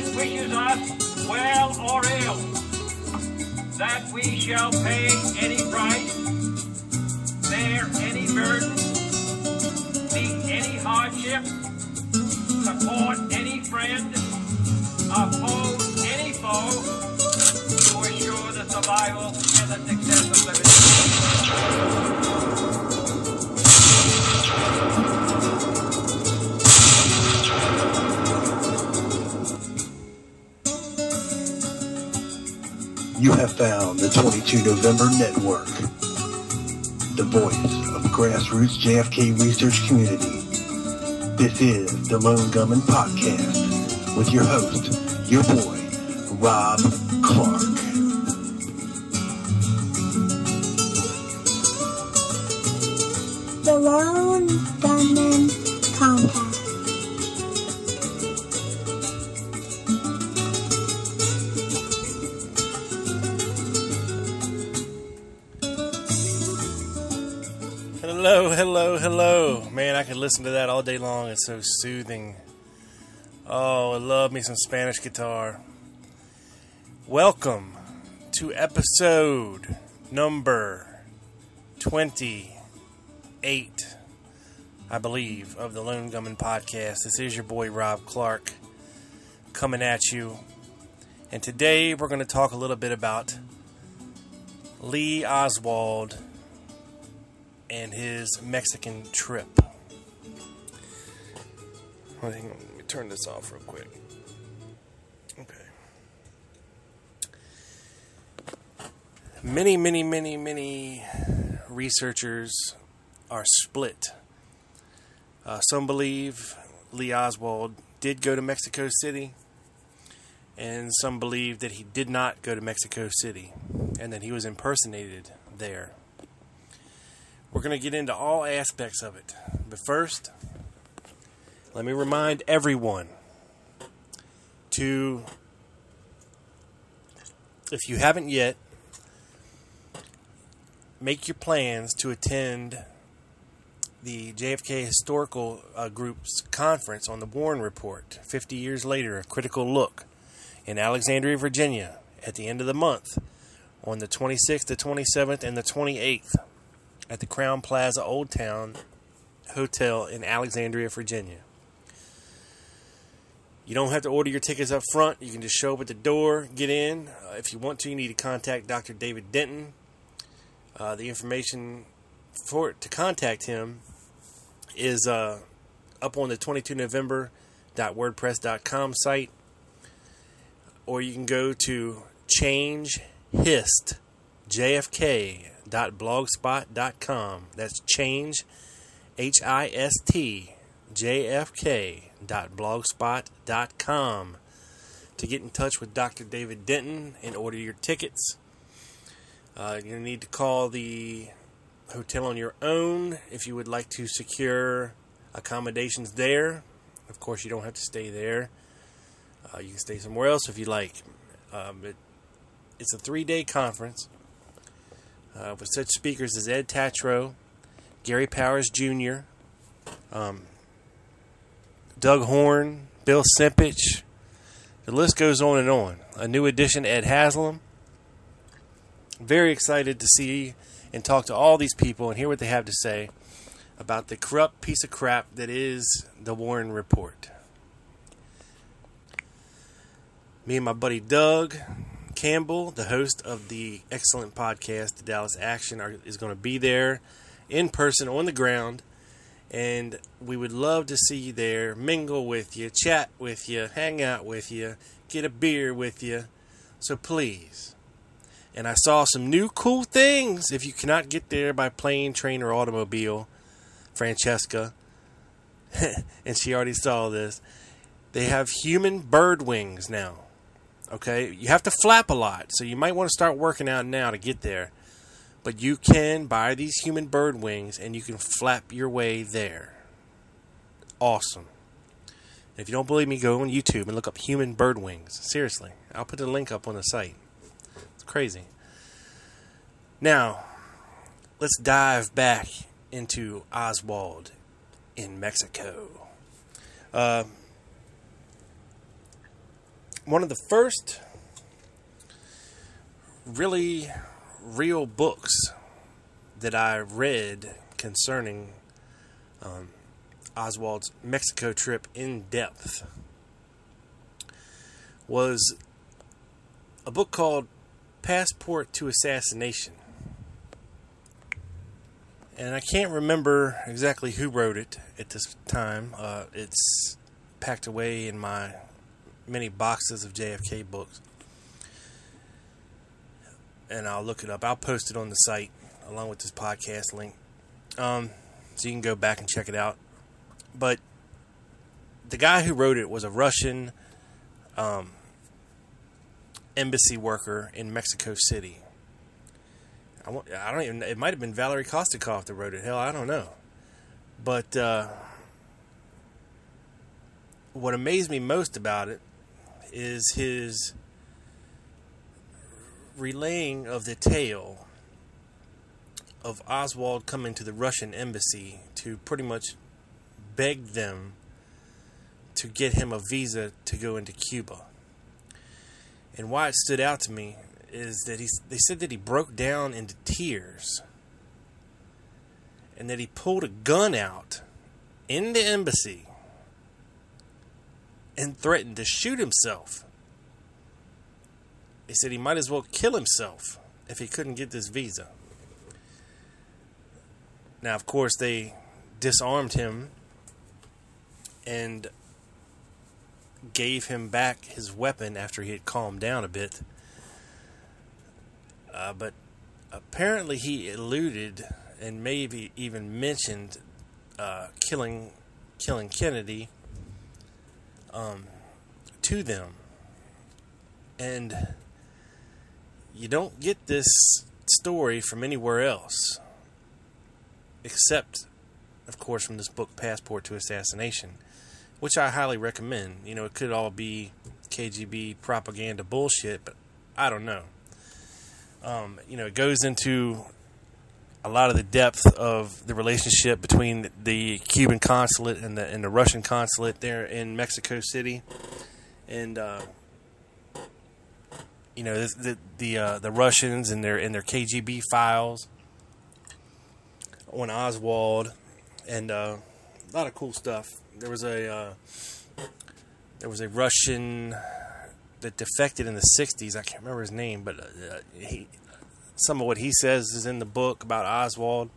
It wishes us well or ill, that we shall pay any price, bear any burden, meet any hardship, support any friend, oppose any foe, to assure the survival You have found the 22 November Network, the voice of the grassroots JFK research community. This is the Lone Gunman Podcast with your host, your boy, Rob Clark. The Lone Gunman Compact. Hello, hello, hello. Man, I could listen to that all day long. It's so soothing. Oh, I love me some Spanish guitar. Welcome to episode number 28, I believe, of the Lone Gunman Podcast. This is your boy Rob Clark coming at you. And today we're going to talk a little bit about Lee Oswald and his Mexican trip. On, Let me turn this off real quick. Okay. Many, many, many, many researchers are split. Uh, some believe Lee Oswald did go to Mexico City, and some believe that he did not go to Mexico City, and that he was impersonated there. We're going to get into all aspects of it. But first, let me remind everyone to, if you haven't yet, make your plans to attend the JFK Historical uh, Group's conference on the Warren Report, 50 years later, a critical look, in Alexandria, Virginia, at the end of the month, on the 26th, the 27th, and the 28th at the Crowne Plaza Old Town Hotel in Alexandria, Virginia. You don't have to order your tickets up front. You can just show up at the door, get in. Uh, if you want to, you need to contact Dr. David Denton. Uh, the information for to contact him is uh, up on the 22november.wordpress.com site, or you can go to changehist jfk.blogspot.com. That's change, H I S T, jfk.blogspot.com to get in touch with Dr. David Denton and order your tickets. Uh, you need to call the hotel on your own if you would like to secure accommodations there. Of course, you don't have to stay there. Uh, you can stay somewhere else if you like. Um, it, it's a three day conference uh, with such speakers as Ed Tatro, Gary Powers Jr., um, Doug Horne, Bill Simpich. The list goes on and on. A new addition, Ed Haslam. Very excited to see and talk to all these people and hear what they have to say about the corrupt piece of crap that is the Warren Report. Me and my buddy Doug Campbell, the host of the excellent podcast, The Dallas Action, are, is going to be there in person on the ground. And we would love to see you there, mingle with you, chat with you, hang out with you, get a beer with you. So please. And I saw some new cool things if you cannot get there by plane, train, or automobile. Francesca, and she already saw this. They have human bird wings now. Okay, you have to flap a lot, so you might want to start working out now to get there. But you can buy these human bird wings and you can flap your way there. Awesome. If you don't believe me, go on YouTube and look up human bird wings. Seriously, I'll put the link up on the site. It's crazy. Now, let's dive back into Oswald in Mexico. Uh, one of the first really real books that I read concerning um, Oswald's Mexico trip in depth was a book called Passport to Assassination. And I can't remember exactly who wrote it at this time. Uh, it's packed away in my many boxes of JFK books. And I'll look it up. I'll post it on the site along with this podcast link. Um, so you can go back and check it out. But the guy who wrote it was a Russian um, embassy worker in Mexico City. I, I don't even. It might have been Valery Kostikov that wrote it. Hell, I don't know. But uh, what amazed me most about it is his relaying of the tale of Oswald coming to the Russian embassy to pretty much beg them to get him a visa to go into Cuba. And why it stood out to me is that he they said that he broke down into tears and that he pulled a gun out in the embassy and threatened to shoot himself. He said he might as well kill himself if he couldn't get this visa. Now, of course, they disarmed him and gave him back his weapon after he had calmed down a bit. Uh, but apparently, he eluded and maybe even mentioned uh, killing killing Kennedy um, to them, and you don't get this story from anywhere else, except, of course, from this book, Passport to Assassination, which I highly recommend. You know, it could all be KGB propaganda bullshit, but I don't know. Um, you know, it goes into a lot of the depth of the relationship between the Cuban consulate and the and the Russian consulate there in Mexico City, and uh, you know the the the, uh, the Russians and their and their KGB files on Oswald, and uh, a lot of cool stuff. There was a uh, there was a Russian that defected in the '60s. I can't remember his name, but uh, he some of what he says is in the book about Oswald.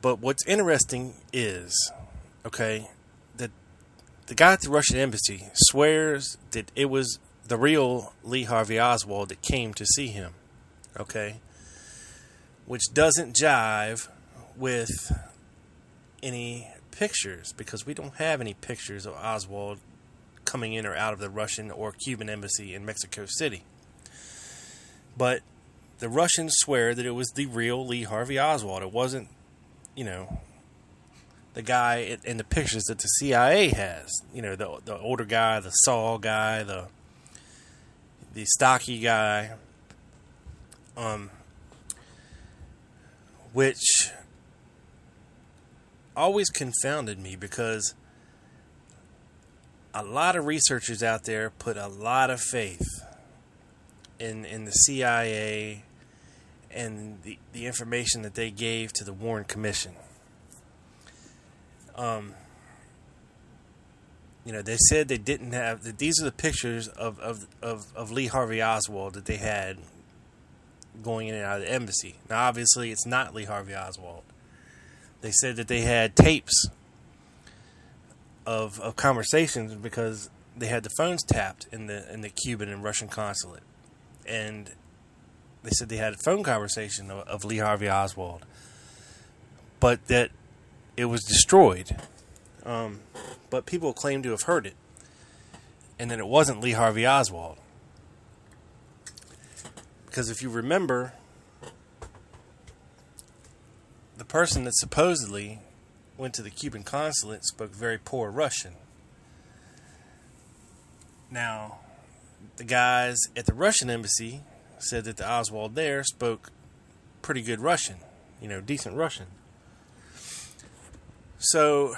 But what's interesting is, okay, that the guy at the Russian embassy swears that it was the real Lee Harvey Oswald that came to see him, okay, which doesn't jive with any pictures because we don't have any pictures of Oswald coming in or out of the Russian or Cuban embassy in Mexico City. But the Russians swear that it was the real Lee Harvey Oswald. It wasn't, you know, the guy in the pictures that the CIA has. You know, the the older guy, the Saul guy, the the stocky guy. Um, which always confounded me because a lot of researchers out there put a lot of faith in in the CIA and the the information that they gave to the Warren Commission. Um, you know, they said they didn't have that. These are the pictures of, of of of Lee Harvey Oswald that they had going in and out of the embassy. Now, obviously, it's not Lee Harvey Oswald. they said that they had tapes of of conversations because they had the phones tapped in the in the Cuban and Russian consulate, and they said they had a phone conversation of, of Lee Harvey Oswald, but that it was destroyed. Um, but people claim to have heard it, and that it wasn't Lee Harvey Oswald. Because if you remember, the person that supposedly went to the Cuban consulate spoke very poor Russian. Now, the guys at the Russian embassy said that the Oswald there spoke pretty good Russian, you know, decent Russian. So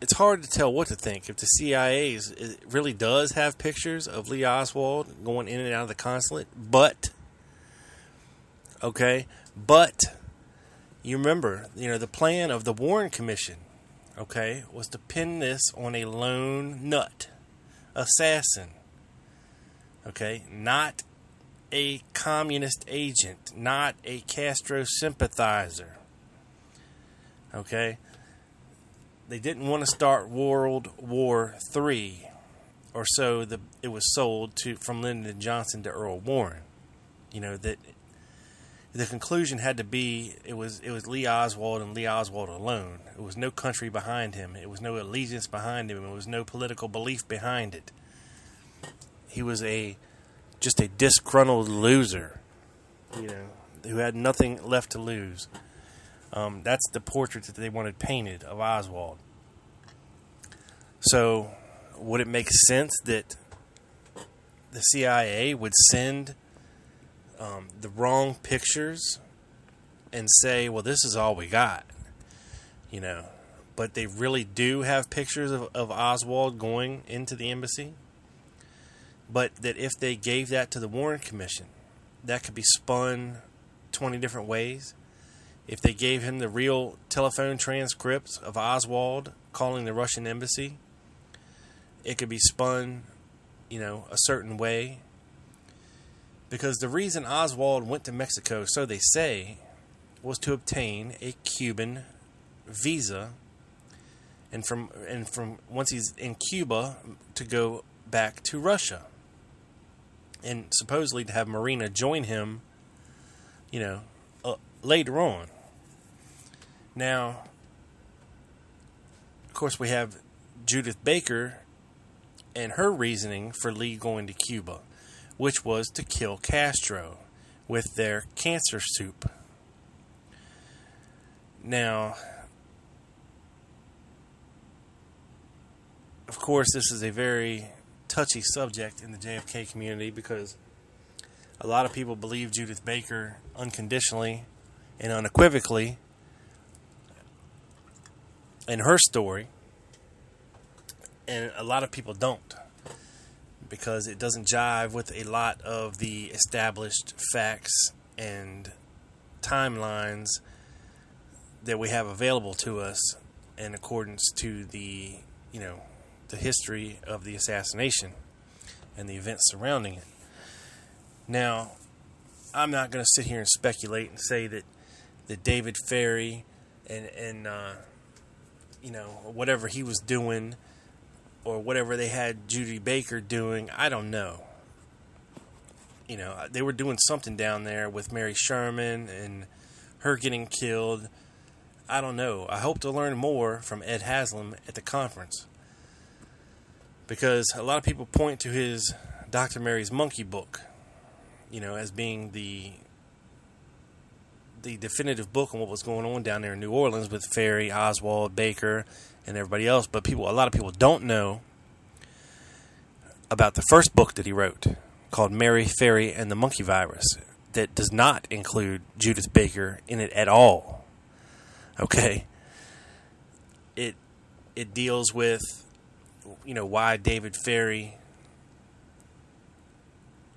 it's hard to tell what to think. If the CIA is, really does have pictures of Lee Oswald going in and out of the consulate, but okay, but you remember, you know, the plan of the Warren Commission, okay, was to pin this on a lone nut assassin, okay, not a communist agent, not a Castro sympathizer, okay they didn't want to start World War Three, or so the it was sold to from Lyndon Johnson to Earl Warren. You know that the conclusion had to be it was it was Lee Oswald and Lee Oswald alone. It was no country behind him. It was no allegiance behind him. It was no political belief behind it. He was a just a disgruntled loser, you know, who had nothing left to lose. Um, that's the portrait that they wanted painted of Oswald. So, would it make sense that the CIA would send um, the wrong pictures and say, well, this is all we got? You know, but they really do have pictures of, of Oswald going into the embassy. But that if they gave that to the Warren Commission, that could be spun 20 different ways if they gave him the real telephone transcripts of Oswald calling the Russian embassy, it could be spun, you know, a certain way. Because the reason Oswald went to Mexico, so they say, was to obtain a Cuban visa and from and from once he's in Cuba to go back to Russia. And supposedly to have Marina join him, you know, uh, later on. Now, of course, we have Judyth Baker and her reasoning for Lee going to Cuba, which was to kill Castro with their cancer soup. Now, of course, this is a very touchy subject in the JFK community because a lot of people believe Judyth Baker unconditionally and unequivocally in her story, and a lot of people don't because it doesn't jive with a lot of the established facts and timelines that we have available to us in accordance to the you know the history of the assassination and the events surrounding it. Now, I'm not going to sit here and speculate and say that that David Ferrie and and uh, you know, whatever he was doing or whatever they had Judy Baker doing, I don't know. You know, they were doing something down there with Mary Sherman and her getting killed. I don't know. I hope to learn more from Ed Haslam at the conference. Because a lot of people point to his Dr. Mary's Monkey book, you know, as being the the definitive book on what was going on down there in New Orleans with Ferrie, Oswald, Baker, and everybody else. But people, a lot of people don't know about the first book that he wrote called Mary, Ferrie and the Monkey Virus that does not include Judyth Baker in it at all. Okay. It it deals with you know why David Ferrie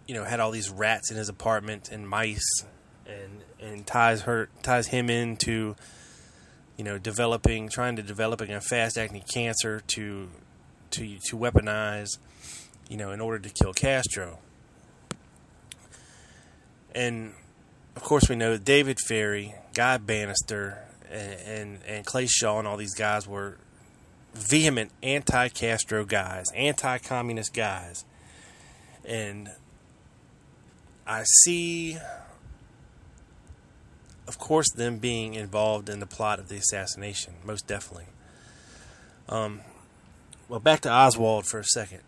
you know had all these rats in his apartment and mice and and ties her ties him into you know developing trying to developing a fast acting cancer to to to weaponize you know in order to kill Castro. And of course we know that David Ferrie, Guy Banister and, and and Clay Shaw and all these guys were vehement anti-Castro guys, anti-communist guys, and I see, of course, them being involved in the plot of the assassination, most definitely. Um, well, back to Oswald for a second.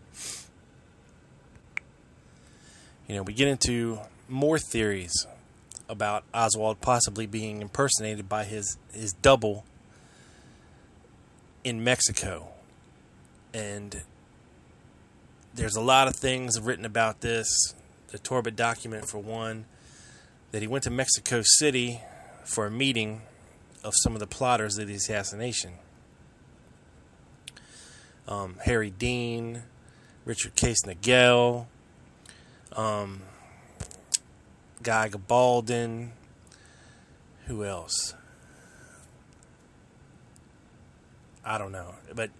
You know, we get into more theories about Oswald possibly being impersonated by his, his double in Mexico. And there's a lot of things written about this. The Torbitt document, for one, that he went to Mexico City for a meeting of some of the plotters of the assassination. Um, Harry Dean, Richard Case Nagell, um, Guy Gabaldon. Who else? I don't know, but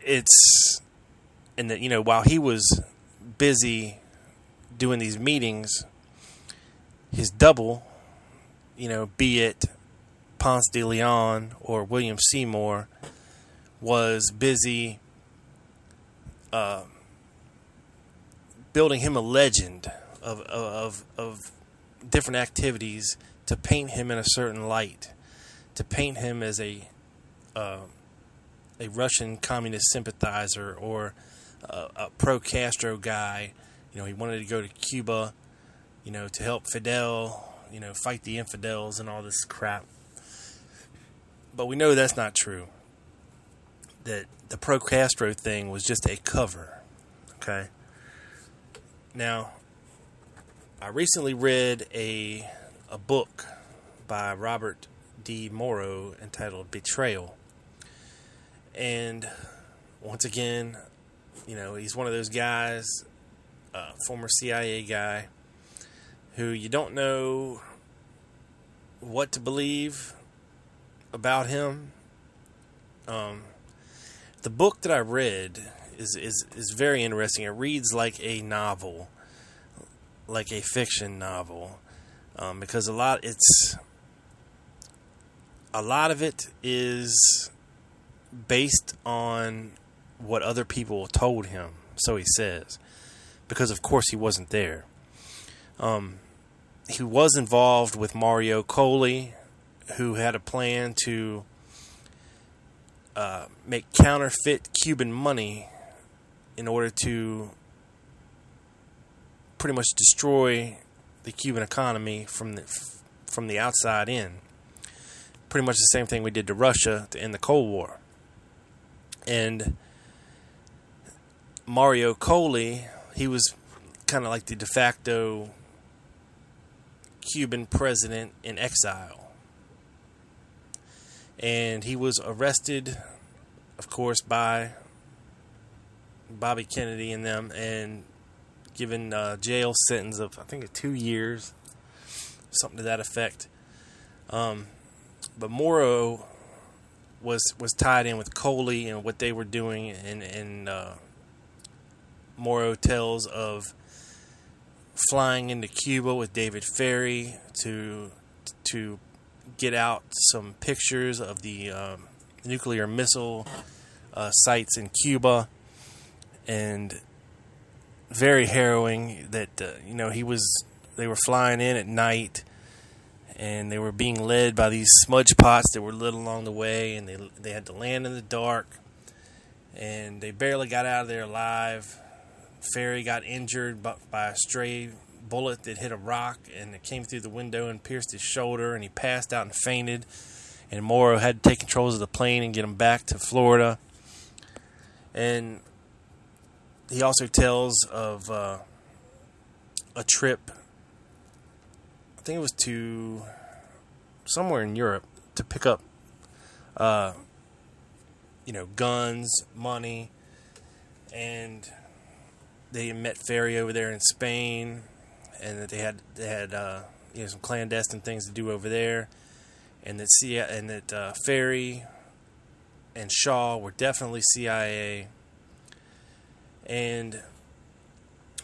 it's and that you know while he was busy doing these meetings, his double, you know, be it Ponce de Leon or William Seymour, was busy uh, building him a legend of, of, of different activities to paint him in a certain light, to paint him as a uh, a Russian communist sympathizer or a, a pro Castro guy. You know, he wanted to go to Cuba, you know, to help Fidel, you know, fight the infidels and all this crap. But we know that's not true. That the pro Castro thing was just a cover. Okay. Now, I recently read a a book by Robert D. Morrow entitled Betrayal. And once again, you know, he's one of those guys, uh, former CIA guy, who you don't know what to believe about him. Um, the book that I read is, is, is very interesting. It reads like a novel, like a fiction novel, um, because a lot it's a lot of it is based on what other people told him. So he says, because of course he wasn't there. Um, he was involved with Mario Kohly, who had a plan to uh, make counterfeit Cuban money in order to pretty much destroy the Cuban economy from the from the outside in. Pretty much the same thing we did to Russia to end the Cold War. And Mario Kohly, he was kind of like the de facto Cuban president in exile. And he was arrested, of course, by Bobby Kennedy and them, and given a jail sentence of I think two years, something to that effect. Um, but Morrow was was tied in with Kohly and what they were doing, and and uh, Morrow tells of flying into Cuba with David Ferrie to to get out some pictures of the um, nuclear missile uh, sites in Cuba, and very harrowing. That uh, you know he was they were flying in at night, and they were being led by these smudge pots that were lit along the way, and they they had to land in the dark, and they barely got out of there alive. Ferrie got injured by, a stray bullet that hit a rock and it came through the window and pierced his shoulder, and he passed out and fainted. And Morrow had to take controls of the plane and get him back to Florida. And he also tells of uh, a trip. Think it was to somewhere in Europe to pick up, uh, you know, guns, money, and they met Ferrie over there in Spain, and that they had they had uh, you know some clandestine things to do over there, and that C- and that uh, Ferrie and Shaw were definitely CIA, and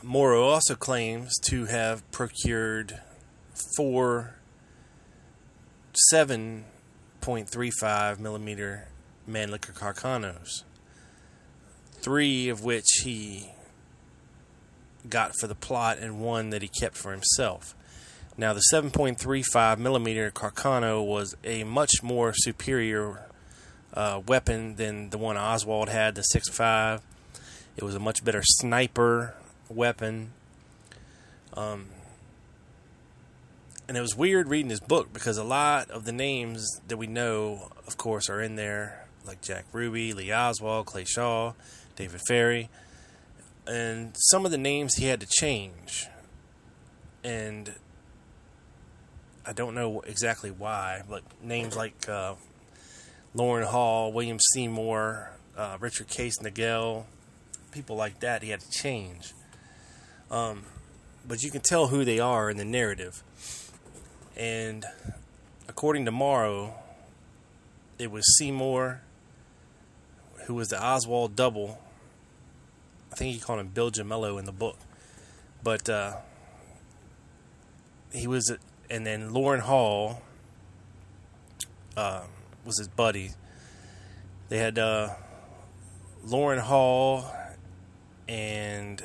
Morrow also claims to have procured four, seven .35 millimeter Mannlicher Carcanos, three of which he got for the plot and one that he kept for himself. Now, the 7.35 millimeter Carcano was a much more superior uh, weapon than the one Oswald had, the 6.5. It was a much better sniper weapon. Um, and it was weird reading his book because a lot of the names that we know, of course, are in there, like Jack Ruby, Lee Oswald, Clay Shaw, David Ferrie, and some of the names he had to change. And I don't know exactly why, but names like uh, Loran Hall, William Seymour, uh, Richard Case Nagell, people like that, he had to change. Um, but you can tell who they are in the narrative. And according to Morrow, it was Seymour, who was the Oswald double. I think he called him Bill Jamello in the book. But uh, he was, and then Loran Hall uh, was his buddy. They had uh, Loran Hall and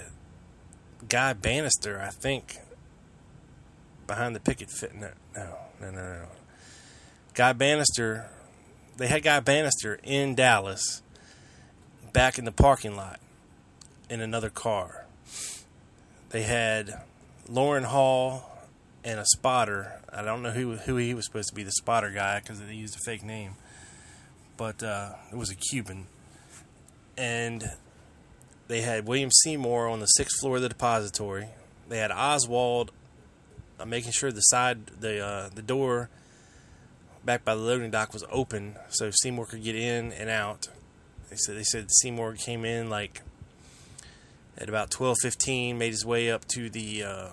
Guy Banister, I think, behind the picket fit. No, no, no, no, no. Guy Banister, they had Guy Banister in Dallas, back in the parking lot, in another car. They had Loran Hall and a spotter. I don't know who who he was supposed to be the spotter guy because they used a fake name, but uh, it was a Cuban. And they had William Seymour on the sixth floor of the depository. They had Oswald uh, making sure the side the uh, the door back by the loading dock was open so Seymour could get in and out. They said they said Seymour came in like at about twelve fifteen, made his way up to the uh,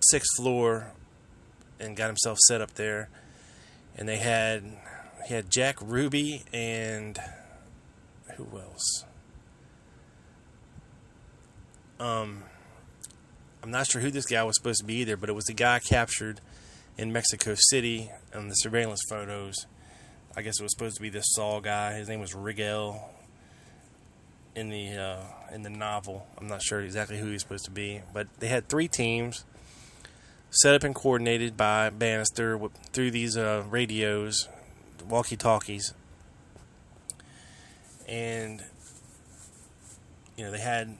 sixth floor and got himself set up there. And they had he had Jack Ruby and who else? Um, I'm not sure who this guy was supposed to be either, but it was the guy captured in Mexico City on the surveillance photos. I guess it was supposed to be this Saul guy. His name was Rigel in the uh, in the novel. I'm not sure exactly who he's supposed to be, but they had three teams set up and coordinated by Banister through these uh, radios, walkie talkies, and you know they had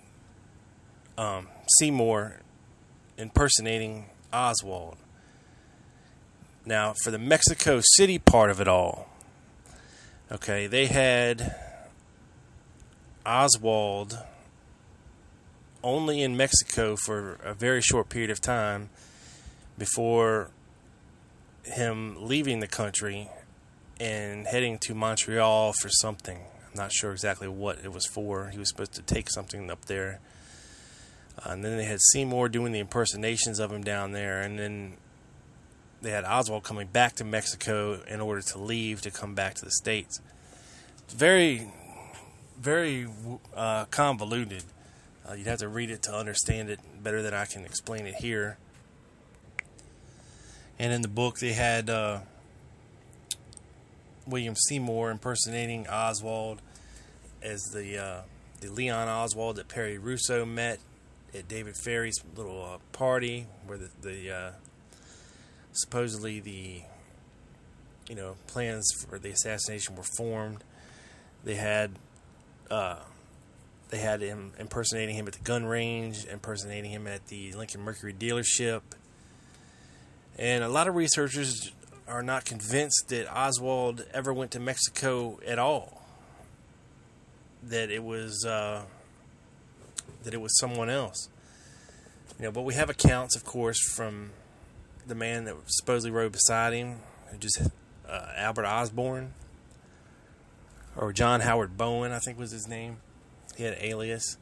um, Seymour impersonating Oswald. Now, for the Mexico City part of it all, okay, they had Oswald only in Mexico for a very short period of time before him leaving the country and heading to Montreal for something. I'm not sure exactly what it was for. He was supposed to take something up there. Uh, and then they had Seymour doing the impersonations of him down there. And then they had Oswald coming back to Mexico in order to leave to come back to the States. Very, very uh, convoluted. Uh, you'd have to read it to understand it better than I can explain it here. And in the book, they had uh, William Seymour impersonating Oswald as the uh, the Leon Oswald that Perry Russo met at David Ferrie's little uh, party where the, the uh, supposedly the you know plans for the assassination were formed. They had uh, they had him impersonating him at the gun range, impersonating him at the Lincoln Mercury dealership, and a lot of researchers are not convinced that Oswald ever went to Mexico at all. That it was uh, that it was someone else. You know, but we have accounts, of course, from the man that supposedly rode beside him, who just uh, Albert Osborne or John Howard Bowen, I think was his name. He had an alias,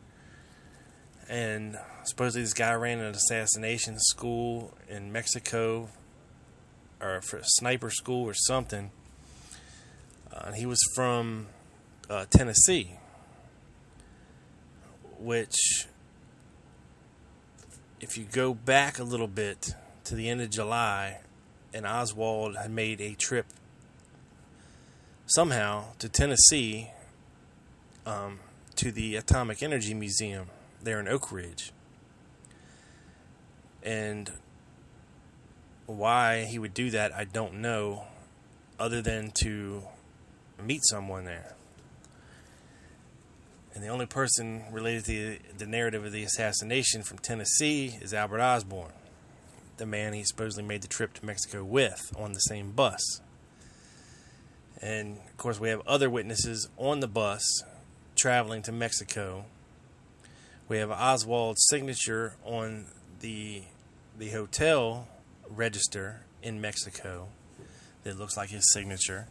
and supposedly this guy ran an assassination school in Mexico, or for a sniper school or something. Uh, and he was from uh, Tennessee, which, if you go back a little bit to the end of July, and Oswald had made a trip somehow to Tennessee um, to the Atomic Energy Museum there in Oak Ridge. And why he would do that, I don't know, other than to meet someone there. And the only person related to the narrative of the assassination from Tennessee is Albert Osborne, the man he supposedly made the trip to Mexico with on the same bus. And of course, we have other witnesses on the bus traveling to Mexico. We have Oswald's signature on the the hotel register in Mexico that looks like his signature.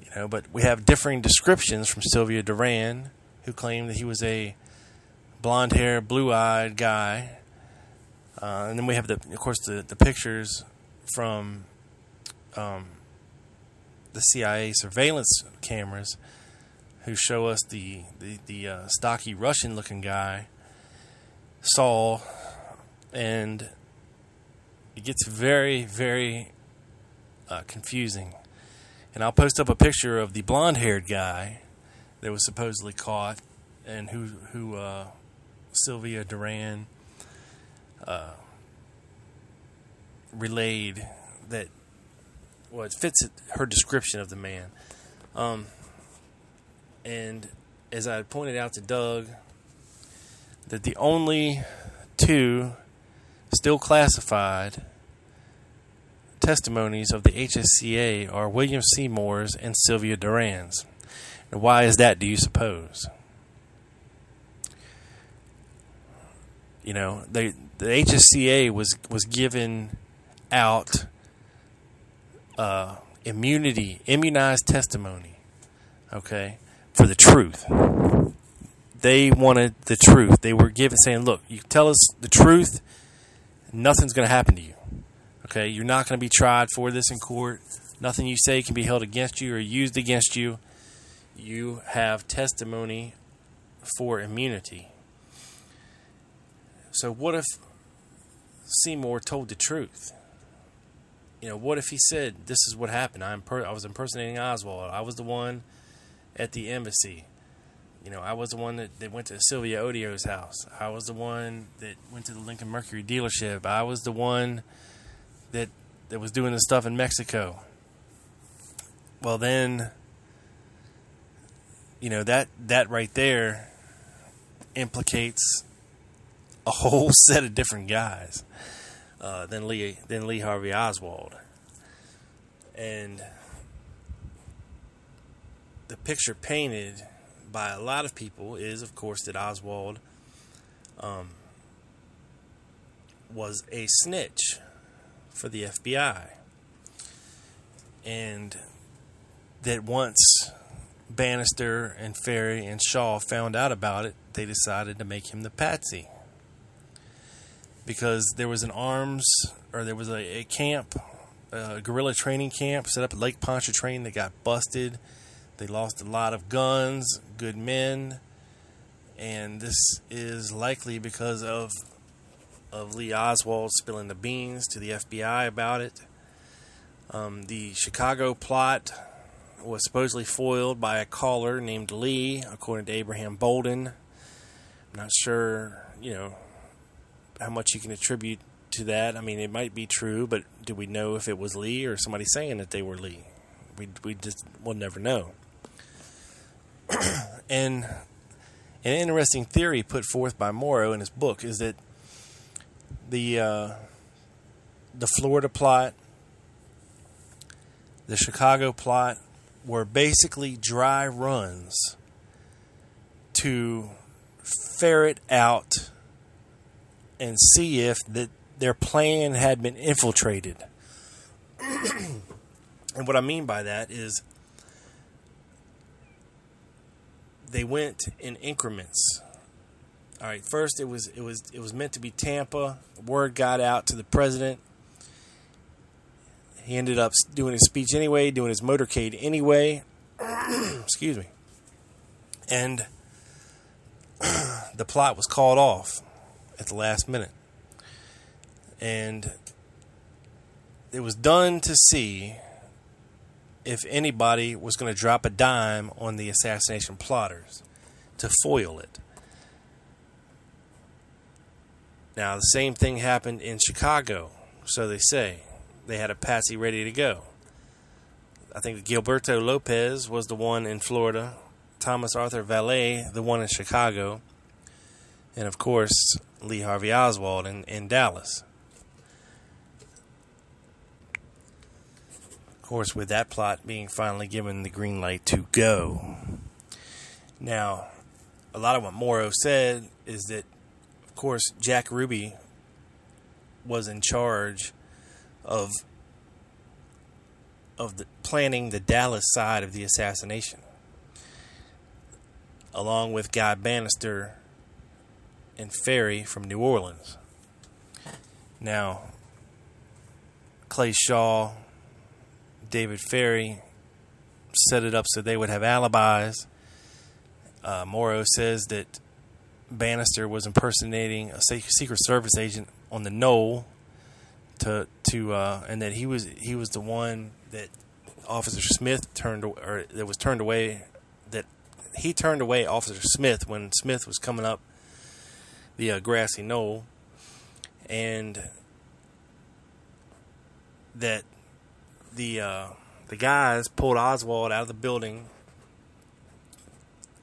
You know, but we have differing descriptions from Sylvia Duran, who claimed that he was a blonde hair, blue eyed guy. Uh, and then we have the, of course, the, the pictures from um, the CIA surveillance cameras, who show us the the, the uh, stocky Russian looking guy, Saul, and it gets very very uh, confusing. And I'll post up a picture of the blonde haired guy that was supposedly caught and who who uh, Sylvia Duran uh, relayed that well it fits her description of the man. Um, and as I pointed out to Doug, that the only two still classified testimonies of the HSCA are William Seymour's and Sylvia Duran's. And why is that, do you suppose? You know, they, the HSCA was, was given out uh, immunity, immunized testimony, okay, for the truth. They wanted the truth. They were given saying, look, you tell us the truth, nothing's going to happen to you. Okay, you're not going to be tried for this in court. Nothing you say can be held against you or used against you. You have testimony for immunity. So, what if Seymour told the truth? You know, what if he said, "This is what happened. I, imper- I was impersonating Oswald. I was the one at the embassy. You know, I was the one that, that went to Sylvia Odio's house. I was the one that went to the Lincoln Mercury dealership. I was the one that that was doing the stuff in Mexico. Well, then, you know that that right there implicates a whole set of different guys uh, than Lee than Lee Harvey Oswald, and the picture painted by a lot of people is, of course, that Oswald um, was a snitch for the FBI. And that once Banister and Ferrie and Shaw found out about it, they decided to make him the patsy. Because there was an arms, or there was a, a camp, a guerrilla training camp set up at Lake Pontchartrain that got busted. They lost a lot of guns, good men, and this is likely because of of Lee Oswald spilling the beans to the FBI about it. Um, the Chicago plot was supposedly foiled by a caller named Lee, according to Abraham Bolden. I'm not sure, you know, how much you can attribute to that. I mean, it might be true, but do we know if it was Lee or somebody saying that they were Lee? We we just will never know. and an interesting theory put forth by Morrow in his book is that the uh, the Florida plot, the Chicago plot, were basically dry runs to ferret out and see if that their plan had been infiltrated. and what I mean by that is they went in increments. All right, first it was it was it was meant to be Tampa. Word got out to the president. He ended up doing his speech anyway, doing his motorcade anyway. Excuse me. And the plot was called off at the last minute. And it was done to see if anybody was going to drop a dime on the assassination plotters to foil it. Now, the same thing happened in Chicago, so they say. They had a patsy ready to go. I think Gilberto Lopez was the one in Florida, Thomas Arthur Vallee, the one in Chicago, and of course, Lee Harvey Oswald in, in Dallas. Of course, with that plot being finally given the green light to go. Now, a lot of what Morrow said is that of course, Jack Ruby was in charge of of the, planning the Dallas side of the assassination, along with Guy Banister and Ferrie from New Orleans. Now, Clay Shaw, David Ferrie set it up so they would have alibis. Uh, Morrow says that Banister was impersonating a Secret Service agent on the knoll to to uh, and that he was he was the one that Officer Smith turned or that was turned away that he turned away Officer Smith when Smith was coming up the uh, grassy knoll. And that the uh, the guys pulled Oswald out of the building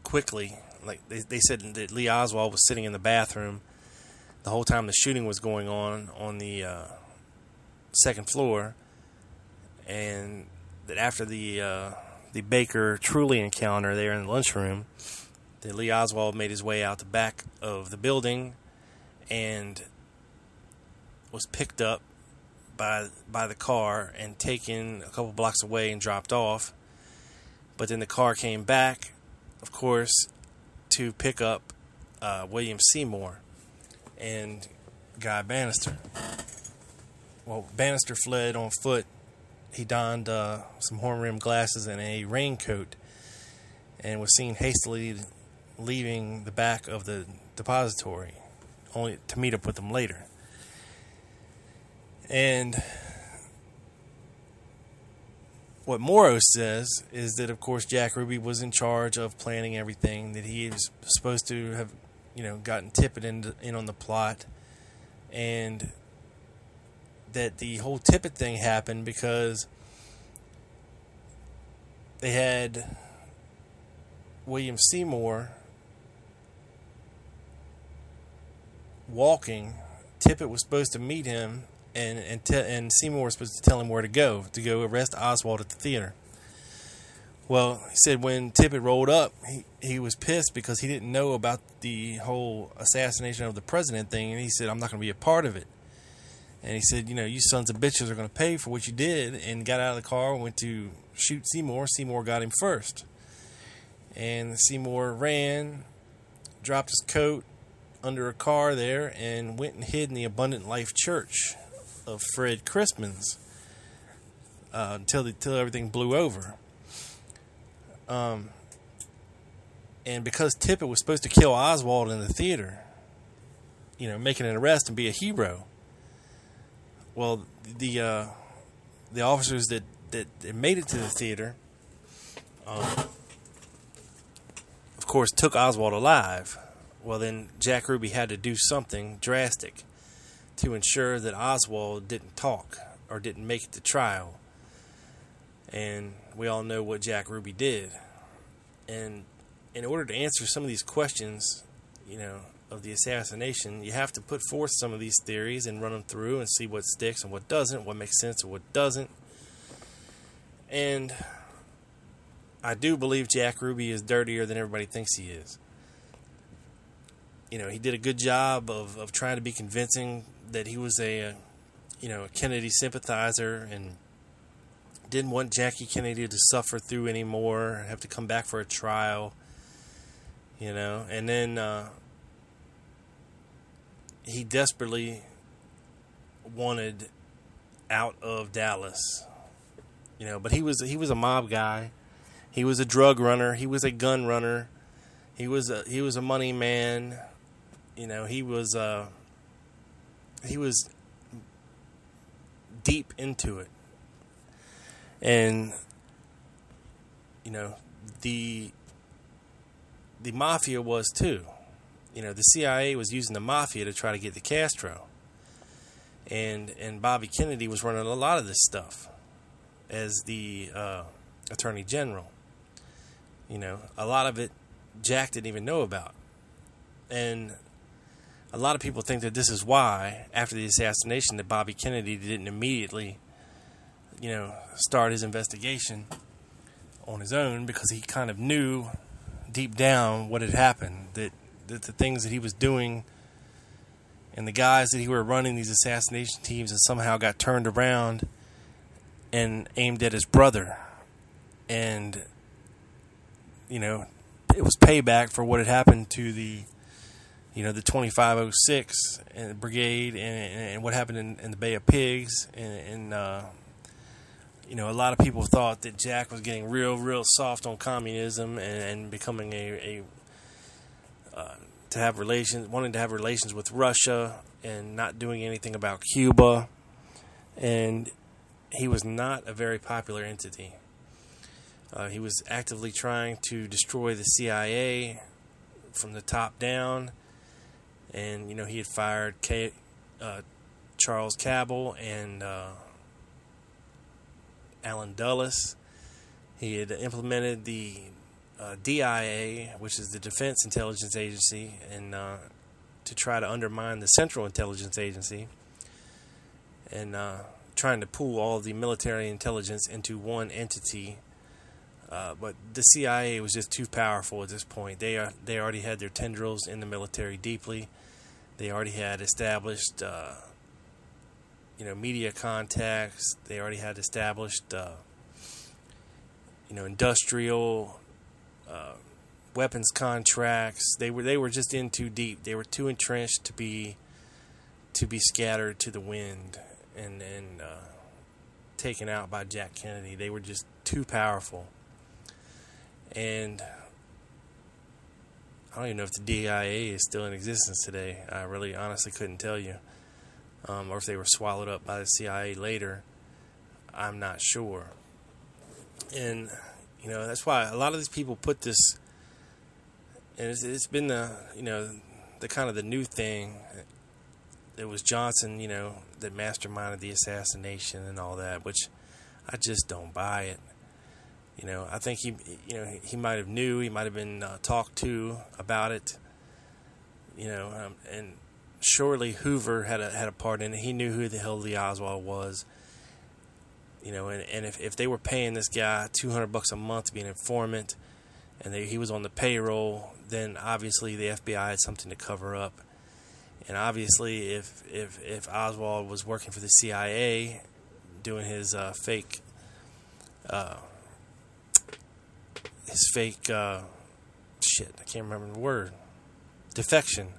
quickly. Like they, they said that Lee Oswald was sitting in the bathroom the whole time the shooting was going on on the uh, second floor, and that after the uh, the Baker Truly encounter there in the lunchroom, that Lee Oswald made his way out the back of the building and was picked up by by the car and taken a couple blocks away and dropped off. But then the car came back, of course, to pick up uh, William Seymour and Guy Banister. Well, Banister fled on foot. He donned uh, some horn rimmed glasses and a raincoat and was seen hastily leaving the back of the depository, only to meet up with them later. And what Morrow says is that, of course, Jack Ruby was in charge of planning everything. That he was supposed to have, you know, gotten Tippit in, in on the plot, and that the whole Tippit thing happened because they had William Seymour walking. Tippit was supposed to meet him and and, te- and Seymour was supposed to tell him where to go to go arrest Oswald at the theater. Well, he said when Tippit rolled up, he, he was pissed because he didn't know about the whole assassination of the president thing, and he said, I'm not going to be a part of it. And he said, You know, you sons of bitches are going to pay for what you did, and got out of the car and went to shoot Seymour. Seymour got him first. And Seymour ran, dropped his coat under a car there, and went and hid in the Abundant Life Church of Fred Crispin's uh, until the, until everything blew over. Um, and because Tippit was supposed to kill Oswald in the theater, you know, making an arrest and be a hero. Well, the uh, the officers that, that, that made it to the theater, um, of course, took Oswald alive. Well, then Jack Ruby had to do something drastic to ensure that Oswald didn't talk or didn't make it to trial. And we all know what Jack Ruby did. And in order to answer some of these questions, you know, of the assassination, you have to put forth some of these theories and run them through and see what sticks and what doesn't, what makes sense and what doesn't. And I do believe Jack Ruby is dirtier than everybody thinks he is. You know, he did a good job of, of trying to be convincing that he was a, a you know a Kennedy sympathizer and didn't want Jackie Kennedy to suffer through anymore, have to come back for a trial, you know, and then uh, he desperately wanted out of Dallas, you know, but he was he was a mob guy, he was a drug runner, he was a gun runner, he was a he was a money man, you know, he was. Uh, he was deep into it. And you know, the the mafia was too. You know, the CIA was using the mafia to try to get the Castro, and and Bobby Kennedy was running a lot of this stuff as the uh, Attorney General. You know, a lot of it Jack didn't even know about, and a lot of people think that this is why, after the assassination, that Bobby Kennedy didn't immediately, you know, start his investigation on his own because he kind of knew deep down what had happened that that the things that he was doing and the guys that he were running these assassination teams and somehow got turned around and aimed at his brother. And you know it was payback for what had happened to the you know the 2506 and brigade and, and what happened in, in, the Bay of Pigs. And, and uh, you know a lot of people thought that Jack was getting real real soft on communism and, and becoming a, a to have relations wanting to have relations with Russia and not doing anything about Cuba and he was not a very popular entity. Uh, he was actively trying to destroy the CIA from the top down and you know he had fired K, uh, Charles Cabell and uh, Allen Dulles. He had implemented the uh, DIA, which is the Defense Intelligence Agency, and uh, to try to undermine the Central Intelligence Agency, and uh, trying to pool all the military intelligence into one entity. Uh, but the CIA was just too powerful at this point. They are, they already had their tendrils in the military deeply they already had established, uh, you know, media contacts. They already had established, you know, industrial uh, weapons contracts. They were they were just in too deep. They were too entrenched to be to be scattered to the wind and and uh, taken out by Jack Kennedy. They were just too powerful. And I don't even know if the DIA is still in existence today. I really honestly couldn't tell you. Um, or if they were swallowed up by the CIA later. I'm not sure. And, you know, that's why a lot of these people put this, and it's, it's been the, you know, the kind of the new thing. It was Johnson, you know, that masterminded the assassination and all that, which I just don't buy it. You know, I think he, you know, he might have knew, he might have been uh, talked to about it. You know, um, and surely Hoover had a had a part in it. He knew who the hell Lee Oswald was. You know, and, and if, if they were paying this guy two hundred bucks a month to be an informant, and they, he was on the payroll, then obviously the FBI had something to cover up. And obviously, if if if Oswald was working for the CIA, doing his uh, fake uh, his fake uh, shit. I can't remember the word. Defection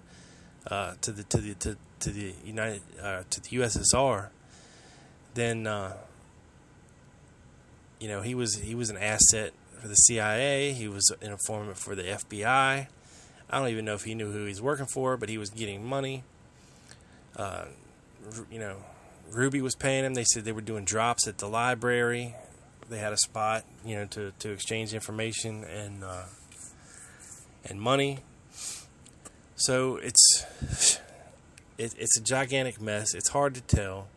uh, to the to the to, to the United uh, to the USSR. Then uh, you know he was he was an asset for the CIA. He was an informant for the FBI. I don't even know if he knew who he was working for, but he was getting money. Uh, you know, Ruby was paying him. They said they were doing drops at the library they had a spot, you know, to, to exchange information and uh, and money. So it's it, it's a gigantic mess. It's hard to tell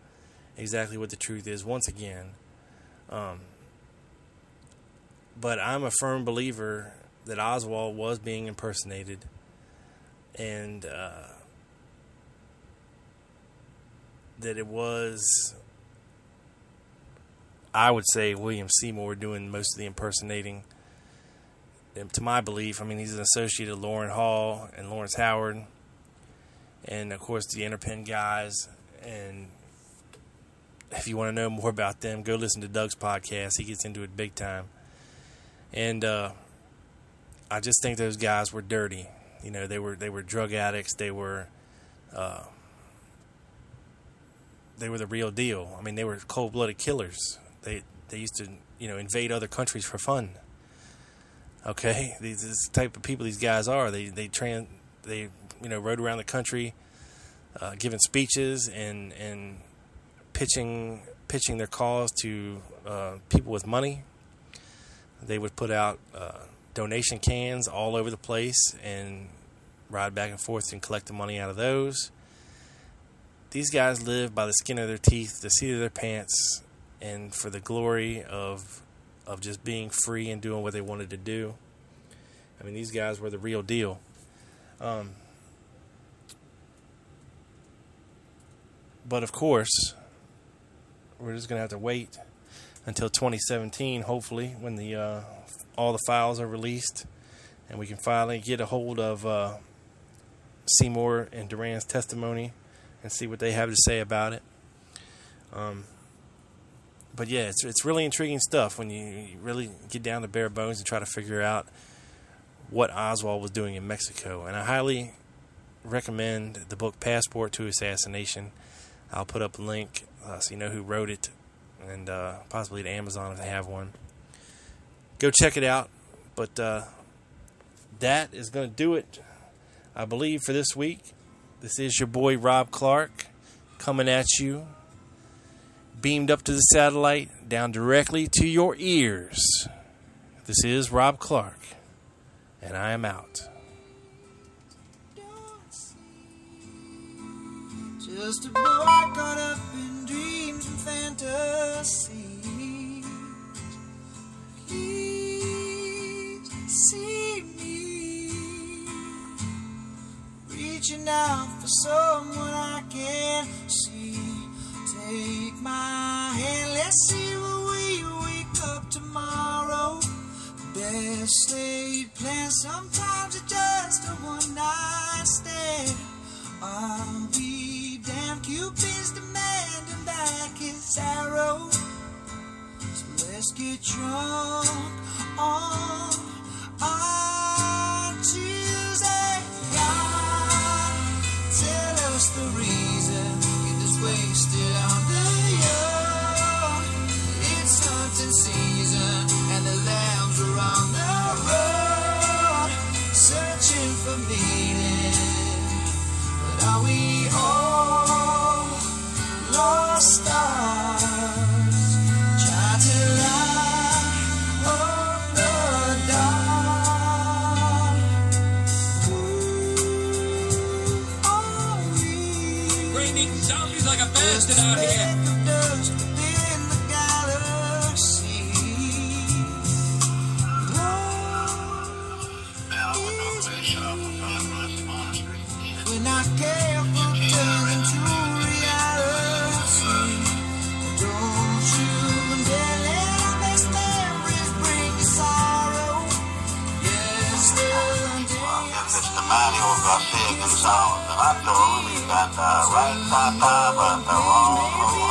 exactly what the truth is. Once again, um, but I'm a firm believer that Oswald was being impersonated, and uh, that it was I would say William Seymour doing most of the impersonating. And to my belief, I mean, he's an associate of Loran Hall and Lawrence Howard, and of course the Interpen guys. And if you want to know more about them, go listen to Doug's podcast. He gets into it big time. And uh, I just think those guys were dirty. You know, they were they were drug addicts. They were. Uh, they were the real deal. I mean, they were cold-blooded killers. They they used to you know invade other countries for fun. Okay, these this type of people these guys are. They they tran they you know rode around the country, uh, giving speeches and and pitching pitching their cause to uh, people with money. They would put out uh, donation cans all over the place and ride back and forth and collect the money out of those. These guys live by the skin of their teeth, the seat of their pants, and for the glory of of just being free and doing what they wanted to do. I mean, these guys were the real deal. Um, but of course, we're just gonna have to wait until 2017, hopefully, when the uh, all the files are released, and we can finally get a hold of uh, Seymour and Duran's testimony and see what they have to say about it. Um, but yeah, it's it's really intriguing stuff when you, really get down to bare bones and try to figure out what Oswald was doing in Mexico. And I highly recommend the book Passport to Assassination. I'll put up a link uh, so you know who wrote it, and uh, possibly to Amazon if they have one. Go check it out. But uh, that is going to do it, I believe, for this week. This is your boy Rob Clark coming at you, beamed up to the satellite, down directly to your ears. This is Rob Clark, and I am out. Just a boy caught up in fantasies. Please see me reaching out for someone I can see. Take my hand, let's see where we wake up tomorrow. Best laid plans, sometimes it's just a one night stand. I'll be damned, Cupid's demanding back his arrow. So let's get drunk on on Tuesday. God, tell us the reason get this wasted on the young. It's hunting season and the lambs are on the sorrow. Yesterday. Mr. Manuel Garcia Gonzalez, and I told him he got the right papa, but the wrong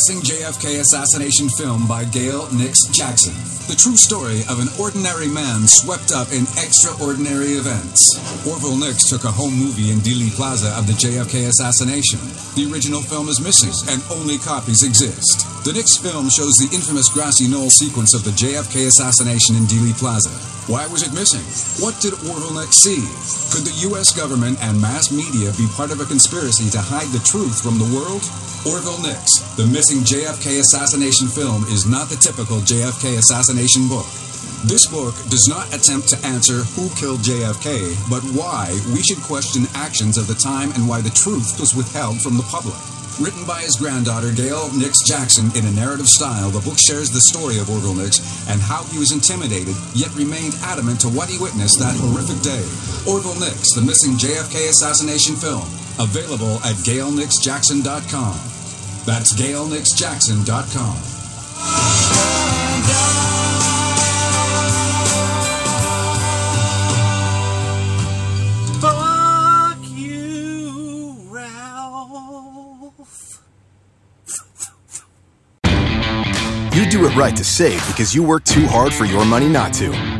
Missing JFK assassination film by Gail Nix Jackson. The true story of an ordinary man swept up in extraordinary events. Orville Nix took a home movie in Dealey Plaza of the JFK assassination. The original film is missing, and only copies exist. The Nix film shows the infamous grassy knoll sequence of the JFK assassination in Dealey Plaza. Why was it missing? What did Orville Nix see? Could the U.S. government and mass media be part of a conspiracy to hide the truth from the world? Orville Nix, the missing JFK assassination film, is not the typical JFK assassination book. This book does not attempt to answer who killed JFK, but why we should question actions of the time and why the truth was withheld from the public. Written by his granddaughter, Gail Nix Jackson, in a narrative style, the book shares the story of Orville Nix and how he was intimidated, yet remained adamant to what he witnessed that horrific day. Orville Nix, the missing JFK assassination film, available at gailnixjackson.com. That's gailnixjackson.com. Fuck you, Ralph. You do it right to save because you work too hard for your money not to.